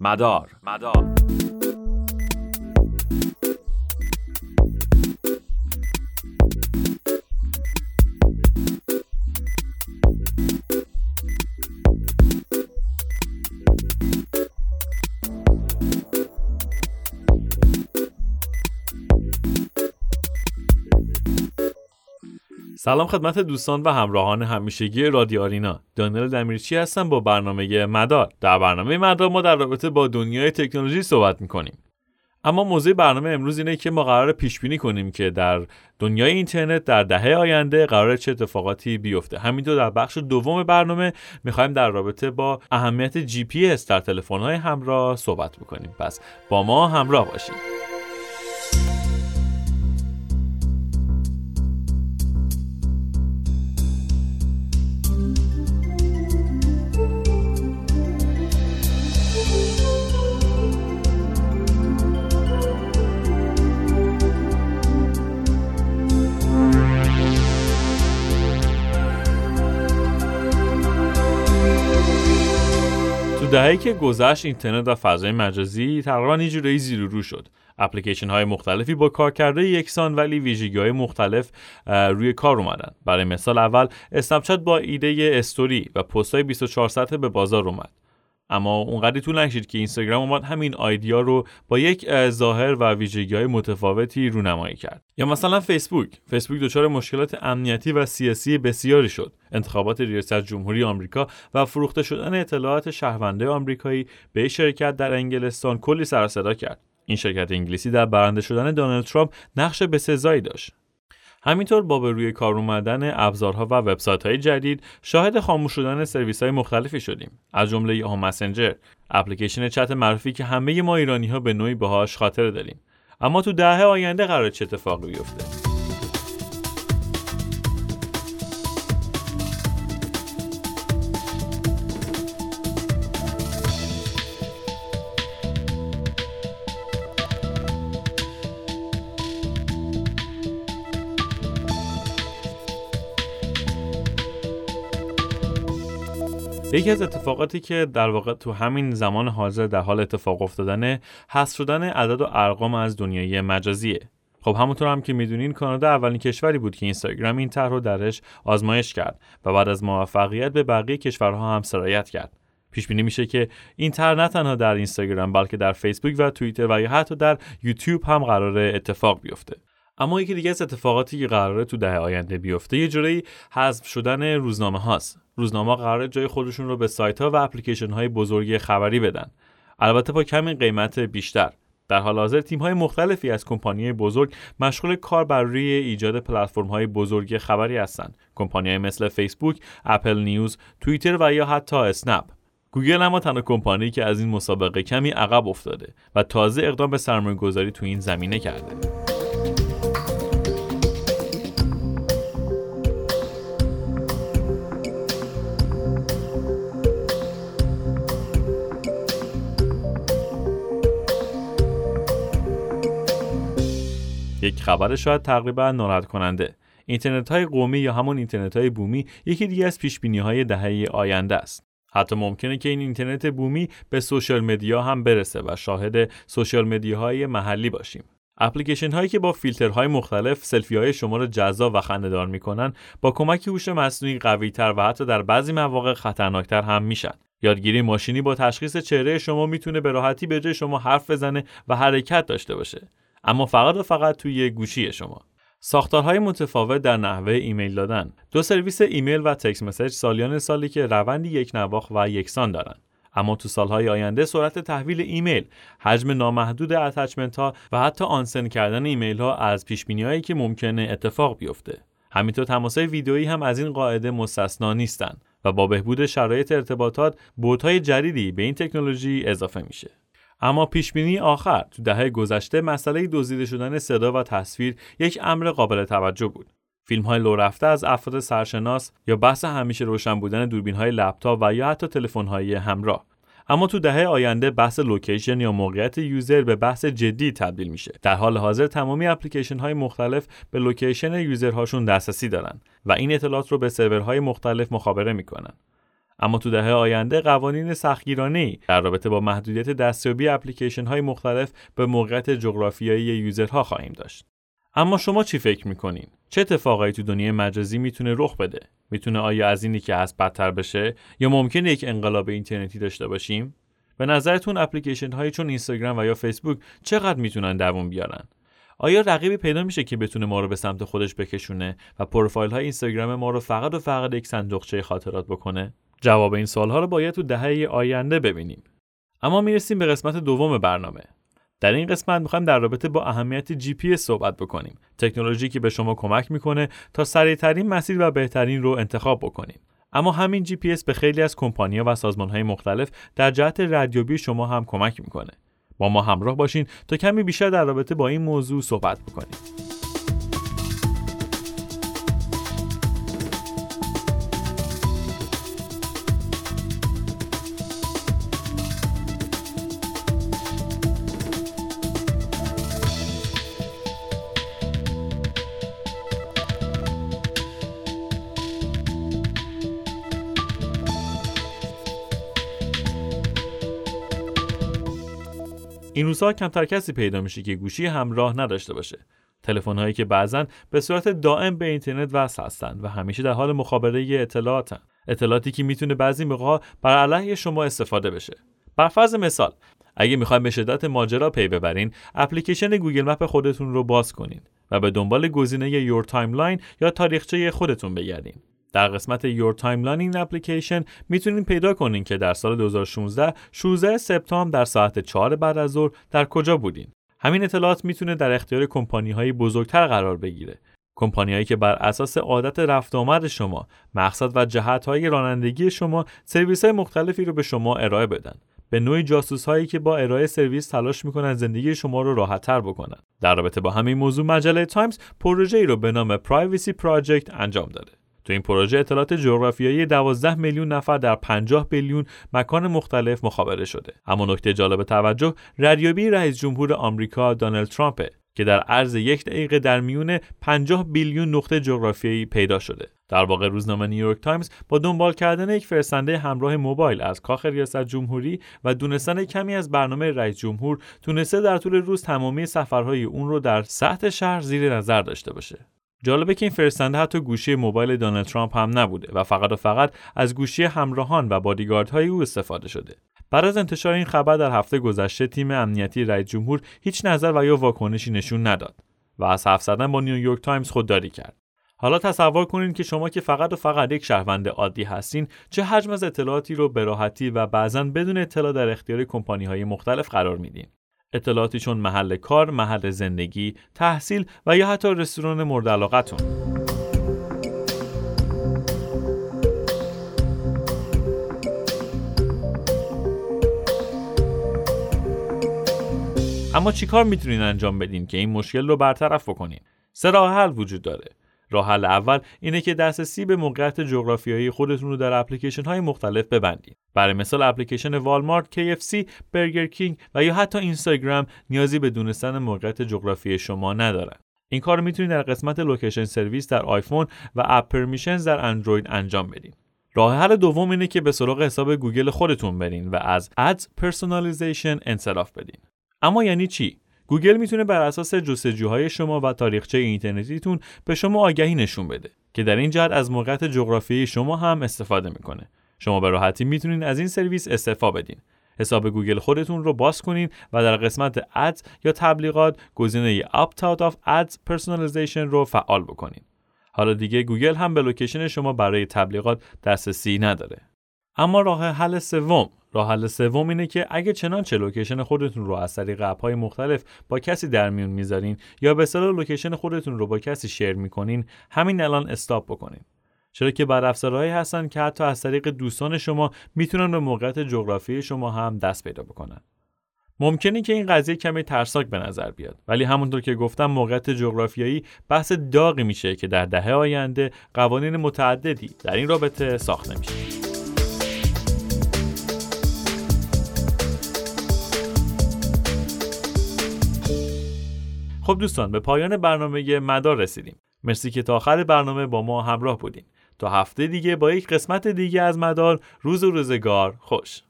مدار. مدار. سلام خدمت دوستان و همراهان همیشگی رادیو آرینا. دانیل دمیرچی هستم با برنامه مدار. در برنامه مدار ما در رابطه با دنیای تکنولوژی صحبت می‌کنیم. اما موضوع برنامه امروز اینه که ما قرار پیش بینی کنیم که در دنیای اینترنت در دهه آینده قرار چه اتفاقاتی بیفته. همینطور در بخش دوم برنامه می‌خوایم در رابطه با اهمیت جی پی اس در تلفن های همراه صحبت بکنیم. پس با ما همراه باشید. دهه‌ای که گذشت اینترنت و فضای مجازی تقریبا یه جورایی زیر رو شد. اپلیکیشن های مختلفی با کارکرده یکسان ولی ویژگی های مختلف روی کار اومدن. برای مثال اول اسنپچت با ایده استوری و پست های 24 ساعته به بازار اومد. اما اونقدری طول نکشید که اینستاگرام اومد همین آیدیا رو با یک ظاهر و ویژگی های متفاوتی رونمایی کرد. یا مثلا فیسبوک. فیسبوک دچار مشکلات امنیتی و سیاسی بسیاری شد. انتخابات ریاست جمهوری آمریکا و فروخته شدن اطلاعات شهرونده آمریکایی به شرکت در انگلستان کلی سر صدا کرد. این شرکت انگلیسی در برنده شدن دونالد ترامپ نقش بسزایی داشت. همینطور با به روی کار اومدن ابزارها و وبسایت های جدید شاهد خاموش شدن سرویس های مختلفی شدیم. از جمله یاهو مسنجر اپلیکیشن چت معروفی که همه ما ایرانی ها به نوعی باهاش خاطر داریم. اما تو دهه آینده قرار چه اتفاقی بیفته؟ یکی از اتفاقاتی که در واقع تو همین زمان حاضر در حال اتفاق افتادن حذف شدن عدد و ارقام از دنیای مجازیه. خب همونطور هم که می‌دونین کانادا اولین کشوری بود که اینستاگرام این طرح رو درش آزمایش کرد و بعد از موفقیت به بقیه کشورها هم سرایت کرد. پیش بینی میشه که این طرح نه تنها در اینستاگرام بلکه در فیسبوک و توییتر و یا حتی در یوتیوب هم قرار اتفاق بیفته. اما یکی دیگه از اتفاقاتی که قراره تو دهه آینده بیفته یه جوری حذف شدن روزنامه هاست روزنامه قراره جای خودشون رو به سایت ها و اپلیکیشن های بزرگ خبری بدن. البته با کمی قیمت بیشتر. در حال حاضر تیم های مختلفی از کمپانی بزرگ مشغول کار بر روی ایجاد پلتفرم های بزرگ خبری هستند. کمپانی مثل فیسبوک، Apple News، توییتر و یا حتی Snap گوگل اما تنها کمپانی که از این مسابقه کمی عقب افتاده و تازه اقدام به سرمایه گذاری تو این زمینه کرده. یک خبر شاید تقریبا ناراحت کننده اینترنت های قومی یا همون اینترنت های بومی یکی دیگه از پیش بینی های دهه آینده است. حتی ممکنه که این اینترنت بومی به social media هم برسه و شاهد social media های محلی باشیم. اپلیکیشن هایی که با فیلترهای مختلف سلفی های شما رو جذاب و خندهدار می‌کنن با کمک هوش مصنوعی قوی تر و حتی در بعضی مواقع خطرناکتر هم میشن. یادگیری ماشینی با تشخیص چهره شما می‌تونه به راحتی به جای شما حرف بزنه و حرکت داشته باشه. اما فقط و فقط توی گوشی شما ساختارهای متفاوت در نحوه ایمیل دادن دو سرویس ایمیل و text message سالیان ساله که روندی یکنواخت و یکسان دارند اما تو سالهای آینده سرعت تحویل ایمیل، حجم نامحدود attachment ها و حتی unsend کردن ایمیل ها از پیش‌بینی هایی که ممکنه اتفاق بیفته. همینطور تماسهای ویدئویی هم از این قاعده مستثنا نیستند و با بهبود شرایط ارتباطات بوتهای جدیدی به این تکنولوژی اضافه میشه. اما پیشبینی آخر تو دهه گذشته مسئله دزدیده شدن صدا و تصویر یک امر قابل توجه بود. فیلم های لو رفته از افراد سرشناس یا بحث همیشه روشن بودن دوربین های لپتاپ و یا حتی تلفن های همراه. اما تو دهه آینده بحث location یا موقعیت user به بحث جدی تبدیل میشه. در حال حاضر تمامی اپلیکیشن های مختلف به location user هاشون دسترسی دارن و این اطلاعات رو به سرورهای مختلف مخابره می‌کنن. اما تو دهه آینده قوانین سختگیرانه در رابطه با محدودیت دستیابی اپلیکیشن های مختلف به موقعیت جغرافیایی یوزرها خواهیم داشت اما شما چی فکر می‌کنین؟ چه اتفاقایی تو دنیای مجازی می‌تونه رخ بده؟ می‌تونه آیا از اینی که هست بدتر بشه یا ممکنه یک انقلاب اینترنتی داشته باشیم؟ به نظرتون اپلیکیشن هایی چون اینستاگرام و یا فیسبوک چقدر می‌تونن دووم بیارن؟ آیا رقیبی پیدا میشه که بتونه ما رو به سمت خودش بکشونه و پروفایل های اینستاگرام ما رو فقط و فقط یک صندوقچه خاطرات بکنه؟ جواب این سوال ها رو باید تو دهه آینده ببینیم. اما می‌رسیم به قسمت دوم برنامه. در این قسمت می‌خوایم در رابطه با اهمیت جی پی صحبت بکنیم. تکنولوژی که به شما کمک می‌کنه تا سریعترین مسیر و بهترین رو انتخاب بکنیم. اما همین جی پی به خیلی از کمپانی‌ها و سازمان‌های مختلف در جهت ردیابی شما هم کمک می‌کنه. با ما همراه باشین تا کمی بیشتر در رابطه با این موضوع صحبت بکنیم. این روزها کمتر کسی پیدا میشه که گوشی همراه نداشته باشه. تلفن هایی که بعضا به صورت دائم به اینترنت وصل هستند و همیشه در حال مخابره اطلاعاتن. اطلاعاتی که می‌تونه بعضی موقع بر علیه شما استفاده بشه. بر فرض مثال اگه می‌خوایم به شدت ماجرا پی ببرین اپلیکیشن Google Map خودتون رو باز کنین و به دنبال گزینه Your Timeline یا تاریخچه خودتون بگردین. در قسمت Your Timeline این اپلیکیشن می‌تونین پیدا کنین که در سال 2016 16 سپتامبر در ساعت 4 بعد از ظهر در کجا بودین. همین اطلاعات می‌تونه در اختیار کمپانی های بزرگتر قرار بگیره. کمپانی هایی که بر اساس عادت رفت آمد شما، مقصد و جهت های رانندگی شما سرویس های مختلفی رو به شما ارائه بدن. به نوعی جاسوس هایی که با ارائه سرویس تلاش می‌کنن زندگی شما رو راحت تر بکنن. در رابطه با همین موضوع مجله تایمز پروژه ای رو به نام Privacy Project انجام داده. تو این پروژه اطلاعات جغرافیایی 12 میلیون نفر در 50 billion مکان مختلف مخابره شده. اما نکته جالب توجه ردیابی رئیس جمهور آمریکا دونالد ترامپه که در عرض یک دقیقه در میون 50 بیلیون نقطه جغرافیایی پیدا شده. در واقع روزنامه نیویورک تایمز با دنبال کردن یک فرستنده همراه موبایل از کاخ ریاست جمهوری و دونستن کمی از برنامه رئیس جمهور تونسته در طول روز تمامی سفرهای اون رو در سطح شهر زیر نظر داشته باشه. جالبه که این فرستنده حتی گوشی موبایل دونالد ترامپ هم نبوده و فقط و فقط از گوشی همراهان و بادیگاردهای او استفاده شده. بعد از انتشار این خبر در هفته گذشته تیم امنیتی رئیس جمهور هیچ نظر و یا واکنشی نشون نداد و از حرف زدن با نیویورک تایمز خودداری کرد. حالا تصور کنید که شما که فقط و فقط یک شهروند عادی هستین چه حجم از اطلاعاتی رو به راحتی و بعضا بدون اطلاع در اختیار کمپانی های مختلف قرار میدین. اطلاعاتی چون محل کار، محل زندگی، تحصیل و یا حتی رستوران مورد علاقتون. اما چیکار می‌تونین انجام بدین که این مشکل رو برطرف بکنین؟ حل وجود داره. راه حل اول اینه که دسترسی به موقعیت جغرافیایی خودتون رو در اپلیکیشن های مختلف ببندید. برای مثال اپلیکیشن والمارت، KFC، برگر کینگ و یا حتی اینستاگرام نیازی به دونستن موقعیت جغرافیایی شما ندارن. این کار می‌تونید در قسمت location service در آیفون و app permissions در اندروید انجام بدین. راه حل دوم اینه که به سراغ حساب گوگل خودتون برین و از Ads Personalization انصراف بدین. اما یعنی چی؟ گوگل می‌تونه بر اساس جستجوهای شما و تاریخچه اینترنتیتون به شما آگهی نشون بده که در این جهت از موقعیت جغرافیایی شما هم استفاده می‌کنه. شما به راحتی می‌تونید از این سرویس استعفا بدین. حساب گوگل خودتون رو باز کنین و در قسمت ads یا تبلیغات گزینه opt out of ads personalization رو فعال بکنین. حالا دیگه گوگل هم به location شما برای تبلیغات دسترسی نداره. اما راه حل سوم راه حل سوم اینه که اگه چنانچه location خودتون رو از طریق app های مختلف با کسی در میون می‌ذارین یا به اصطلاح location خودتون رو با کسی share می‌کنین همین الان stop بکنین. چرا که نرم افزارهایی هستن که حتی از طریق دوستان شما می‌تونن به موقعیت جغرافی شما هم دست پیدا بکنن. ممکنه که این قضیه کمی ترسناک به نظر بیاد ولی همونطور که گفتم موقعیت جغرافیایی بحث داغی میشه که در دهه آینده قوانین متعددی در این رابطه ساخته میشه. خب دوستان به پایان برنامه مدار رسیدیم. مرسی که تا آخر برنامه با ما همراه بودین. تا هفته دیگه با یک قسمت دیگه از مدار روز و روزگار خوش.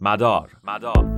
مدار مدار.